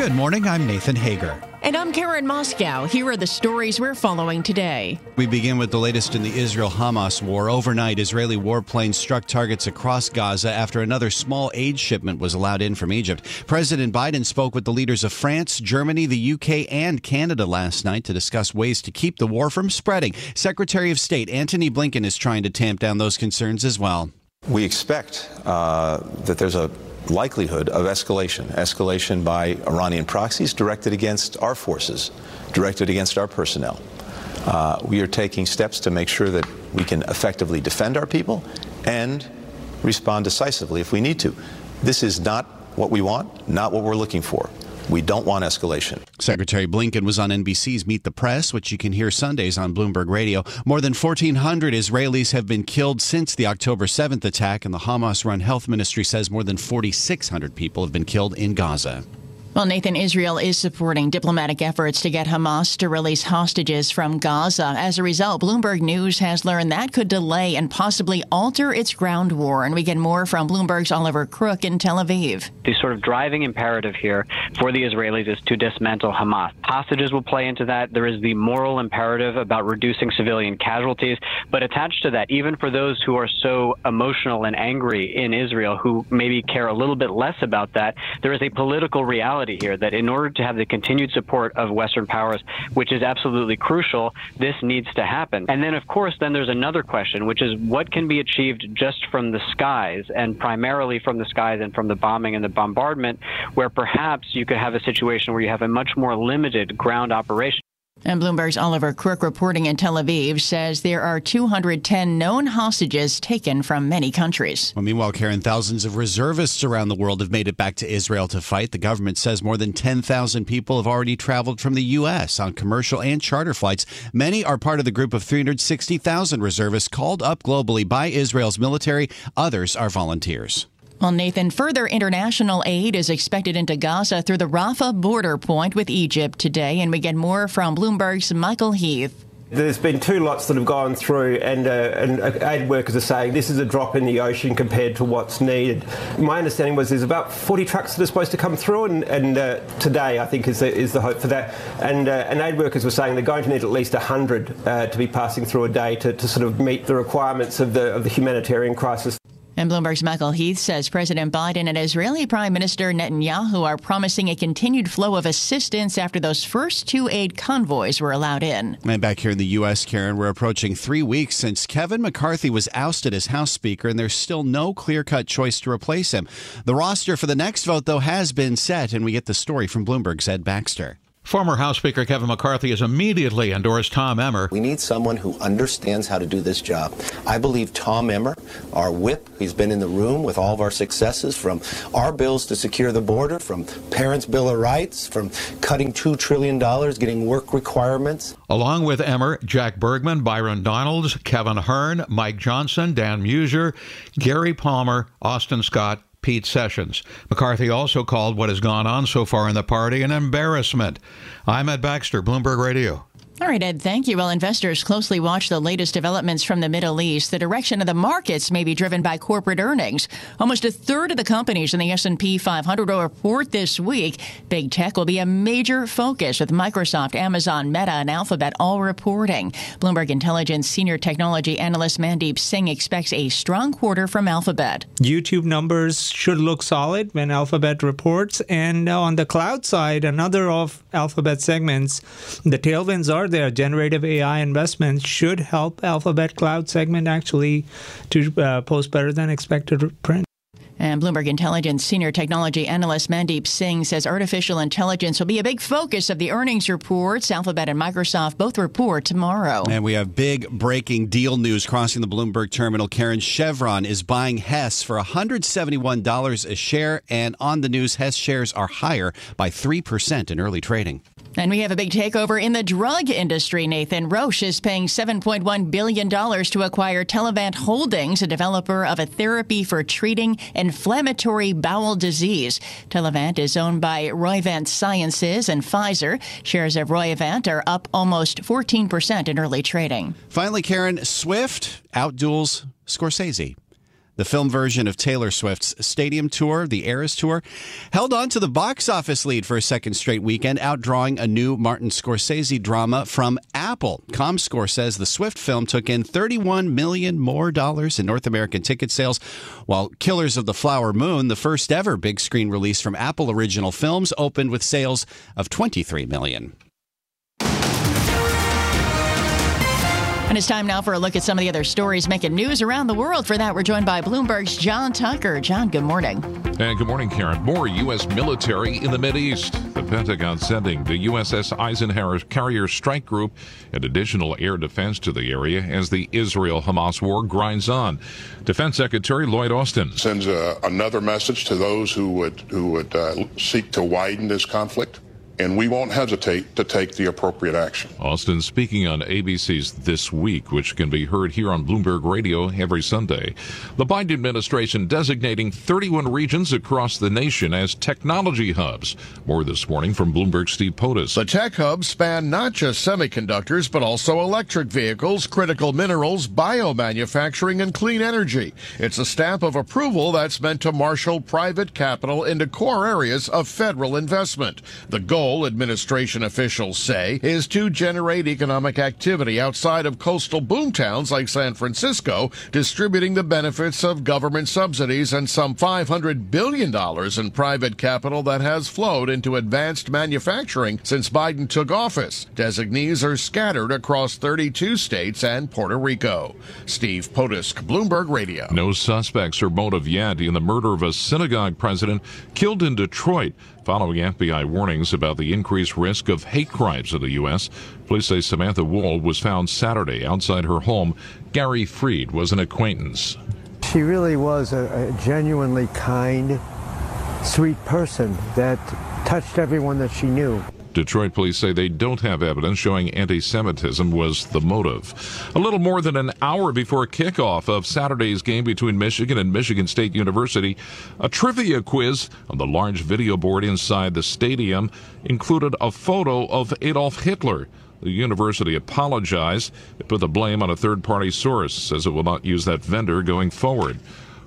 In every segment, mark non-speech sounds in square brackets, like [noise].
Good morning. I'm Nathan Hager. And I'm Karen Moskow. Here are the stories we're following today. We begin with the latest in the Israel Hamas war. Overnight, Israeli warplanes struck targets across Gaza after another small aid shipment was allowed in from Egypt. President Biden spoke with the leaders of France, Germany, the UK, and Canada last night to discuss ways to keep the war from spreading. Secretary of State Antony Blinken is trying to tamp down those concerns as well. We expect uh, that there's a likelihood of escalation, escalation by Iranian proxies directed against our forces, directed against our personnel. Uh, we are taking steps to make sure that we can effectively defend our people and respond decisively if we need to. This is not what we want, not what we're looking for. We don't want escalation. Secretary Blinken was on NBC's Meet the Press, which you can hear Sundays on Bloomberg Radio. More than 1,400 Israelis have been killed since the October 7th attack, and the Hamas run health ministry says more than 4,600 people have been killed in Gaza. Well, Nathan, Israel is supporting diplomatic efforts to get Hamas to release hostages from Gaza. As a result, Bloomberg News has learned that could delay and possibly alter its ground war. And we get more from Bloomberg's Oliver Crook in Tel Aviv. The sort of driving imperative here for the Israelis is to dismantle Hamas. Hostages will play into that. There is the moral imperative about reducing civilian casualties. But attached to that, even for those who are so emotional and angry in Israel, who maybe care a little bit less about that, there is a political reality reality here that in order to have the continued support of Western powers, which is absolutely crucial, this needs to happen. And then, of course, then there's another question, which is what can be achieved just from the skies and primarily from the skies and from the bombing and the bombardment, where perhaps you could have a situation where you have a much more limited ground operation. And Bloomberg's Oliver Crook reporting in Tel Aviv says there are 210 known hostages taken from many countries. Well, meanwhile, Karen, thousands of reservists around the world have made it back to Israel to fight. The government says more than 10,000 people have already traveled from the U.S. on commercial and charter flights. Many are part of the group of 360,000 reservists called up globally by Israel's military. Others are volunteers. Well, Nathan, further international aid is expected into Gaza through the Rafah border point with Egypt today, and we get more from Bloomberg's Michael Heath. There's been two lots that have gone through, and, uh, and aid workers are saying this is a drop in the ocean compared to what's needed. My understanding was there's about 40 trucks that are supposed to come through, and, and uh, today I think is the, is the hope for that. And, uh, and aid workers were saying they're going to need at least 100 uh, to be passing through a day to, to sort of meet the requirements of the, of the humanitarian crisis. And Bloomberg's Michael Heath says President Biden and Israeli Prime Minister Netanyahu are promising a continued flow of assistance after those first two aid convoys were allowed in. And back here in the U.S., Karen, we're approaching three weeks since Kevin McCarthy was ousted as House Speaker, and there's still no clear cut choice to replace him. The roster for the next vote, though, has been set, and we get the story from Bloomberg's Ed Baxter. Former House Speaker Kevin McCarthy has immediately endorsed Tom Emmer. We need someone who understands how to do this job. I believe Tom Emmer, our whip, he's been in the room with all of our successes from our bills to secure the border, from Parents' Bill of Rights, from cutting $2 trillion, getting work requirements. Along with Emmer, Jack Bergman, Byron Donalds, Kevin Hern, Mike Johnson, Dan Meuser, Gary Palmer, Austin Scott, Pete Sessions. McCarthy also called what has gone on so far in the party an embarrassment. I'm Ed Baxter, Bloomberg Radio. All right, Ed, thank you. Well, investors closely watch the latest developments from the Middle East. The direction of the markets may be driven by corporate earnings. Almost a third of the companies in the S&P 500 will report this week. Big tech will be a major focus with Microsoft, Amazon, Meta, and Alphabet all reporting. Bloomberg Intelligence senior technology analyst Mandeep Singh expects a strong quarter from Alphabet. YouTube numbers should look solid when Alphabet reports. And uh, on the cloud side, another of Alphabet segments, the tailwinds are their generative AI investments should help Alphabet Cloud segment actually to uh, post better than expected print. And Bloomberg Intelligence senior technology analyst Mandeep Singh says artificial intelligence will be a big focus of the earnings reports. Alphabet and Microsoft both report tomorrow. And we have big breaking deal news crossing the Bloomberg terminal. Karen Chevron is buying Hess for $171 a share. And on the news, Hess shares are higher by 3% in early trading. And we have a big takeover in the drug industry, Nathan. Roche is paying $7.1 billion to acquire Telavant Holdings, a developer of a therapy for treating inflammatory bowel disease. Telavant is owned by Roivant Sciences and Pfizer. Shares of Roivant are up almost 14% in early trading. Finally, Karen, Swift outduels Scorsese. The film version of Taylor Swift's stadium tour, the Eras Tour, held on to the box office lead for a second straight weekend, outdrawing a new Martin Scorsese drama from Apple. ComScore says the Swift film took in 31 million more dollars in North American ticket sales, while Killers of the Flower Moon, the first ever big screen release from Apple Original Films, opened with sales of 23 million. And it's time now for a look at some of the other stories making news around the world. For that, we're joined by Bloomberg's John Tucker. John, good morning. And good morning, Karen. More U.S. military in the Mideast. The Pentagon sending the USS Eisenhower Carrier Strike Group and additional air defense to the area as the Israel Hamas war grinds on. Defense Secretary Lloyd Austin sends a, another message to those who would who would uh, seek to widen this conflict and we won't hesitate to take the appropriate action. Austin speaking on ABC's This Week, which can be heard here on Bloomberg Radio every Sunday. The Biden administration designating 31 regions across the nation as technology hubs. More this morning from Bloomberg Steve Potus. The tech hubs span not just semiconductors, but also electric vehicles, critical minerals, biomanufacturing, and clean energy. It's a stamp of approval that's meant to marshal private capital into core areas of federal investment. The goal goal, administration officials say, is to generate economic activity outside of coastal boomtowns like San Francisco, distributing the benefits of government subsidies and some $500 billion in private capital that has flowed into advanced manufacturing since Biden took office. Designees are scattered across 32 states and Puerto Rico. Steve Potusk, Bloomberg Radio. No suspects or motive yet in the murder of a synagogue president killed in Detroit following FBI warnings about the increased risk of hate crimes in the U.S. Police say Samantha Woll was found Saturday outside her home. Gary Freed was an acquaintance. She really was a, a genuinely kind, sweet person that touched everyone that she knew. Detroit police say they don't have evidence showing anti Semitism was the motive. A little more than an hour before kickoff of Saturday's game between Michigan and Michigan State University, a trivia quiz on the large video board inside the stadium included a photo of Adolf Hitler. The university apologized. It put the blame on a third party source, says it will not use that vendor going forward.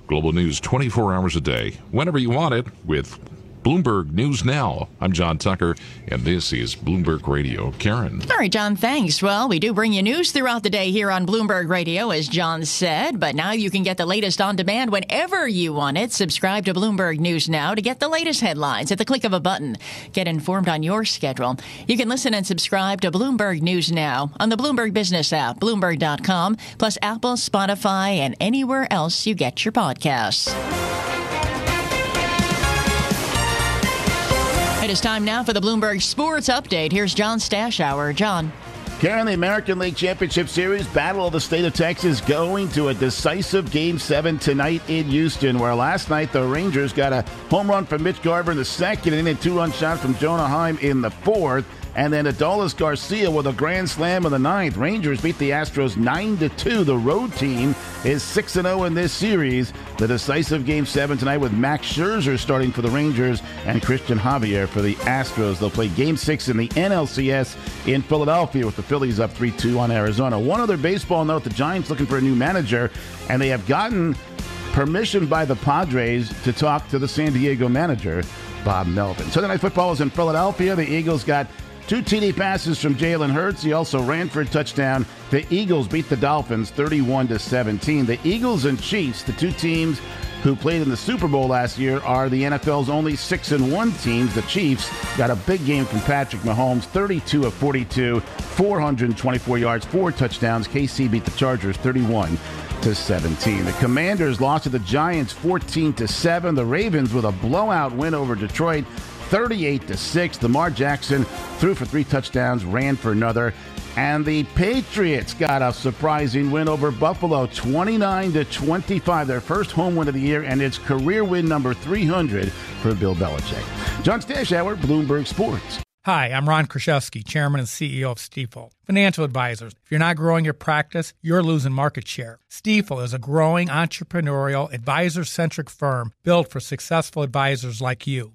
Global News 24 hours a day, whenever you want it, with Bloomberg News Now. I'm John Tucker, and this is Bloomberg Radio. Karen. All right, John, thanks. Well, we do bring you news throughout the day here on Bloomberg Radio, as John said, but now you can get the latest on demand whenever you want it. Subscribe to Bloomberg News Now to get the latest headlines at the click of a button. Get informed on your schedule. You can listen and subscribe to Bloomberg News Now on the Bloomberg Business app, Bloomberg.com, plus Apple, Spotify, and anywhere else you get your podcasts. It is time now for the Bloomberg Sports Update. Here's John Stashower. John. Karen, the American League Championship Series Battle of the State of Texas going to a decisive Game 7 tonight in Houston, where last night the Rangers got a home run from Mitch Garver in the second and a two-run shot from Jonah Heim in the fourth. And then Adolis Garcia with a grand slam in the ninth. Rangers beat the Astros 9 to 2. The road team is 6 0 in this series. The decisive game seven tonight with Max Scherzer starting for the Rangers and Christian Javier for the Astros. They'll play game six in the NLCS in Philadelphia with the Phillies up 3 2 on Arizona. One other baseball note the Giants looking for a new manager, and they have gotten permission by the Padres to talk to the San Diego manager, Bob Melvin. Sunday Night Football is in Philadelphia. The Eagles got Two TD passes from Jalen Hurts. He also ran for a touchdown. The Eagles beat the Dolphins 31 to 17. The Eagles and Chiefs, the two teams who played in the Super Bowl last year, are the NFL's only 6 and 1 teams. The Chiefs got a big game from Patrick Mahomes, 32 of 42, 424 yards, four touchdowns. KC beat the Chargers 31 to 17. The Commanders lost to the Giants 14 to 7. The Ravens with a blowout win over Detroit 38 to 6. Lamar Jackson threw for three touchdowns, ran for another. And the Patriots got a surprising win over Buffalo 29 to 25, their first home win of the year and its career win number 300 for Bill Belichick. John Stashower, Bloomberg Sports. Hi, I'm Ron Kruszewski, Chairman and CEO of Stifel. Financial advisors, if you're not growing your practice, you're losing market share. Stifel is a growing entrepreneurial, advisor centric firm built for successful advisors like you.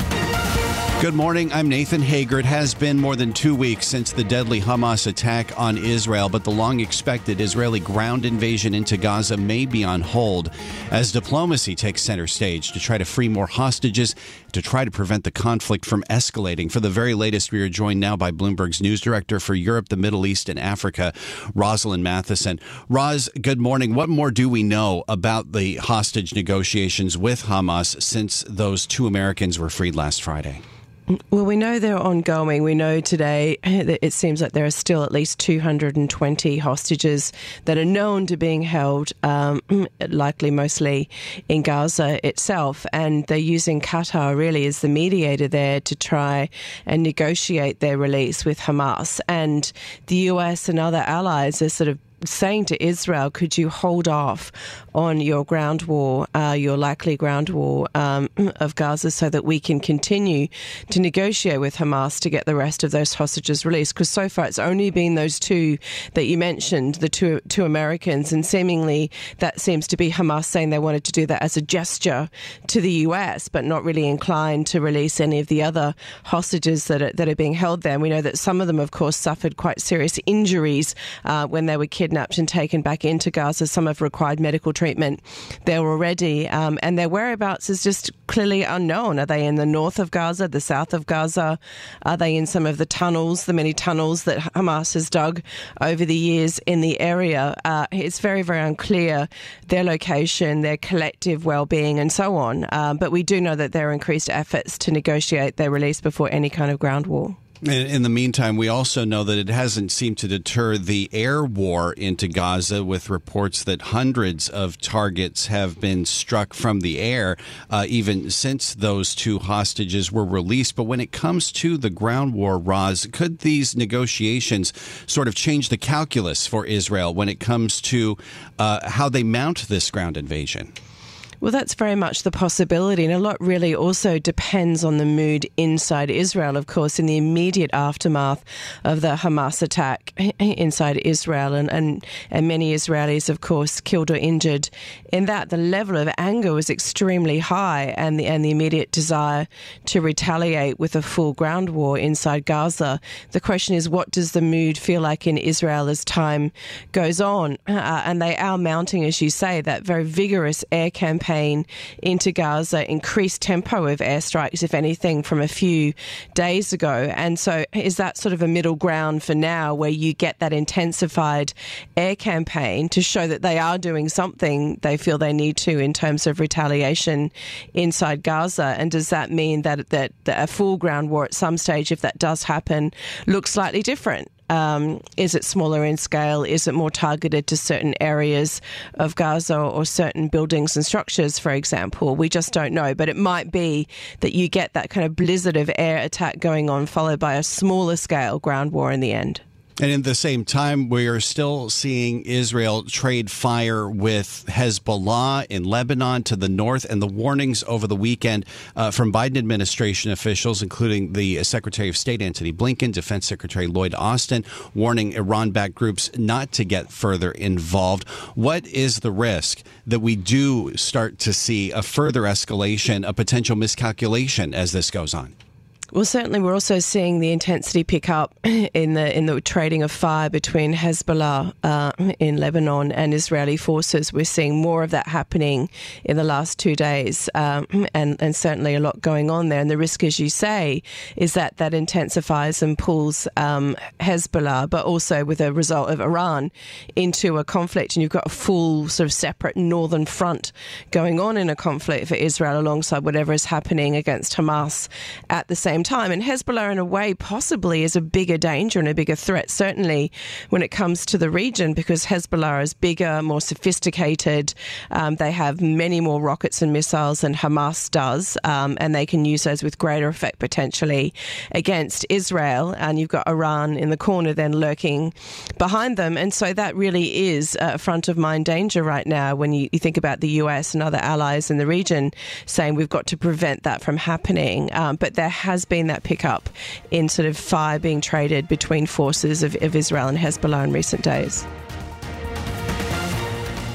Good morning. I'm Nathan Hager. It has been more than two weeks since the deadly Hamas attack on Israel, but the long expected Israeli ground invasion into Gaza may be on hold as diplomacy takes center stage to try to free more hostages, to try to prevent the conflict from escalating. For the very latest, we are joined now by Bloomberg's news director for Europe, the Middle East, and Africa, Rosalind Mathieson. Roz, good morning. What more do we know about the hostage negotiations with Hamas since those two Americans were freed last Friday? Well, we know they're ongoing. We know today [clears throat] that it seems like there are still at least 220 hostages that are known to being held, um, [clears throat] likely mostly in Gaza itself. And they're using Qatar really as the mediator there to try and negotiate their release with Hamas. And the US and other allies are sort of saying to Israel, could you hold off on your ground war, uh, your likely ground war um, [clears throat] of Gaza, so that we can continue to negotiate with Hamas to get the rest of those hostages released? Because so far it's only been those two that you mentioned, the two two Americans, and seemingly that seems to be Hamas saying they wanted to do that as a gesture to the US, but not really inclined to release any of the other hostages that are, that are being held there. And we know that some of them, of course, suffered quite serious injuries uh, when they were kidnapped kidnapped and taken back into Gaza. Some have required medical treatment there already, um, and their whereabouts is just clearly unknown. Are they in the north of Gaza, the south of Gaza? Are they in some of the tunnels, the many tunnels that Hamas has dug over the years in the area? Uh, it's very, very unclear their location, their collective well-being, and so on. Um, but we do know that there are increased efforts to negotiate their release before any kind of ground war. In, the meantime, we also know that it hasn't seemed to deter the air war into Gaza, with reports that hundreds of targets have been struck from the air, uh, even since those two hostages were released. But when it comes to the ground war, Roz, could these negotiations sort of change the calculus for Israel when it comes to uh, how they mount this ground invasion? Well, that's very much the possibility. And a lot really also depends on the mood inside Israel, of course, in the immediate aftermath of the Hamas attack inside Israel. And, and, and many Israelis, of course, killed or injured in that. The level of anger was extremely high, and the, and the immediate desire to retaliate with a full ground war inside Gaza. The question is, what does the mood feel like in Israel as time goes on? Uh, and they are mounting, as you say, that very vigorous air campaign campaign into Gaza, increased tempo of airstrikes, if anything, from a few days ago. And so, is that sort of a middle ground for now where you get that intensified air campaign to show that they are doing something they feel they need to in terms of retaliation inside Gaza? And does that mean that, that, that a full ground war at some stage, if that does happen, looks slightly different? Um, is it smaller in scale? Is it more targeted to certain areas of Gaza or certain buildings and structures, for example? We just don't know. But it might be that you get that kind of blizzard of air attack going on, followed by a smaller scale ground war in the end. And in the same time, we are still seeing Israel trade fire with Hezbollah in Lebanon to the north, and the warnings over the weekend uh, from Biden administration officials, including the Secretary of State Antony Blinken, Defense Secretary Lloyd Austin, warning Iran backed groups not to get further involved. What is the risk that we do start to see a further escalation, a potential miscalculation as this goes on? Well, certainly, we're also seeing the intensity pick up [clears throat] in the in the trading of fire between Hezbollah uh, in Lebanon and Israeli forces. We're seeing more of that happening in the last two days, um, and and certainly a lot going on there. And the risk, as you say, is that that intensifies and pulls um, Hezbollah, but also with a result of Iran into a conflict, and you've got a full sort of separate northern front going on in a conflict for Israel alongside whatever is happening against Hamas at the same same time. And Hezbollah, in a way, possibly is a bigger danger and a bigger threat, certainly when it comes to the region, because Hezbollah is bigger, more sophisticated. Um, they have many more rockets and missiles than Hamas does, um, and they can use those with greater effect potentially against Israel. And you've got Iran in the corner then lurking behind them. And so that really is a front of mind danger right now when you, you think about the US and other allies in the region saying we've got to prevent that from happening. Um, but there has been that pickup in sort of fire being traded between forces of, of Israel and Hezbollah in recent days.